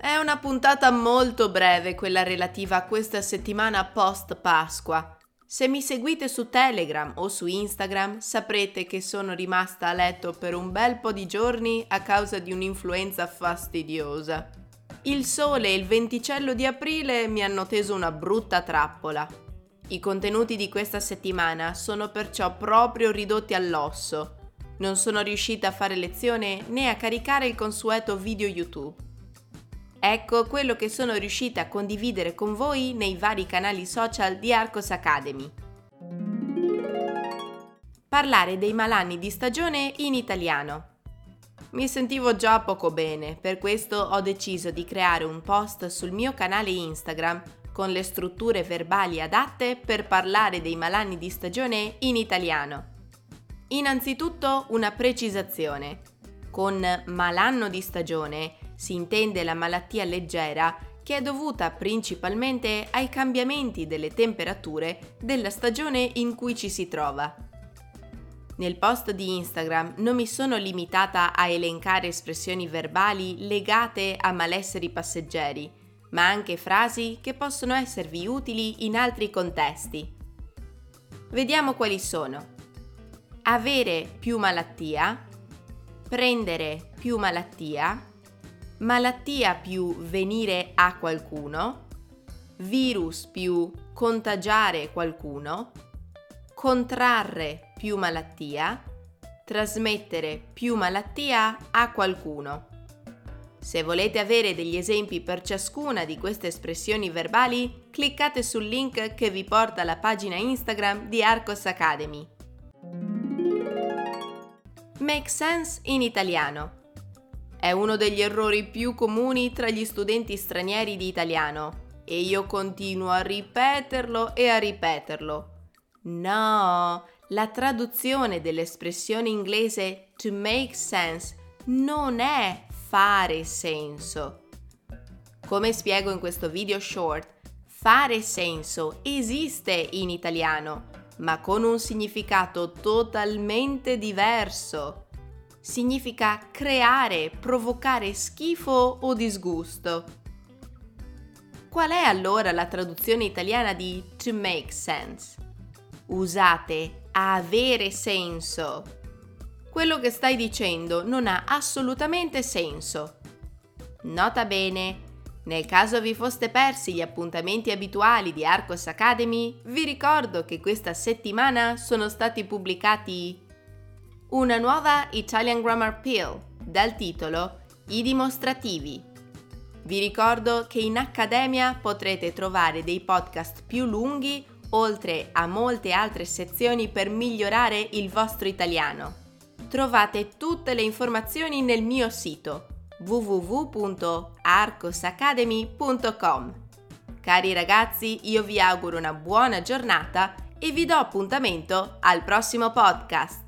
È una puntata molto breve quella relativa a questa settimana post Pasqua. Se mi seguite su Telegram o su Instagram saprete che sono rimasta a letto per un bel po' di giorni a causa di un'influenza fastidiosa. Il sole e il venticello di aprile mi hanno teso una brutta trappola. I contenuti di questa settimana sono perciò proprio ridotti all'osso. Non sono riuscita a fare lezione né a caricare il consueto video YouTube. Ecco quello che sono riuscita a condividere con voi nei vari canali social di Arcos Academy. Parlare dei malanni di stagione in italiano. Mi sentivo già poco bene, per questo ho deciso di creare un post sul mio canale Instagram con le strutture verbali adatte per parlare dei malanni di stagione in italiano. Innanzitutto una precisazione. Con malanno di stagione si intende la malattia leggera che è dovuta principalmente ai cambiamenti delle temperature della stagione in cui ci si trova. Nel post di Instagram non mi sono limitata a elencare espressioni verbali legate a malesseri passeggeri, ma anche frasi che possono esservi utili in altri contesti. Vediamo quali sono. Avere più malattia, prendere più malattia, malattia più venire a qualcuno, virus più contagiare qualcuno, contrarre più malattia, trasmettere più malattia a qualcuno. Se volete avere degli esempi per ciascuna di queste espressioni verbali, cliccate sul link che vi porta alla pagina Instagram di Arcos Academy. Make sense in italiano. È uno degli errori più comuni tra gli studenti stranieri di italiano e io continuo a ripeterlo e a ripeterlo. No, la traduzione dell'espressione inglese to make sense non è fare senso. Come spiego in questo video short, fare senso esiste in italiano, ma con un significato totalmente diverso significa creare, provocare schifo o disgusto. Qual è allora la traduzione italiana di to make sense? Usate avere senso. Quello che stai dicendo non ha assolutamente senso. Nota bene, nel caso vi foste persi gli appuntamenti abituali di Arcos Academy, vi ricordo che questa settimana sono stati pubblicati una nuova Italian Grammar Pill dal titolo I dimostrativi. Vi ricordo che in Accademia potrete trovare dei podcast più lunghi oltre a molte altre sezioni per migliorare il vostro italiano. Trovate tutte le informazioni nel mio sito www.arcosacademy.com. Cari ragazzi, io vi auguro una buona giornata e vi do appuntamento al prossimo podcast.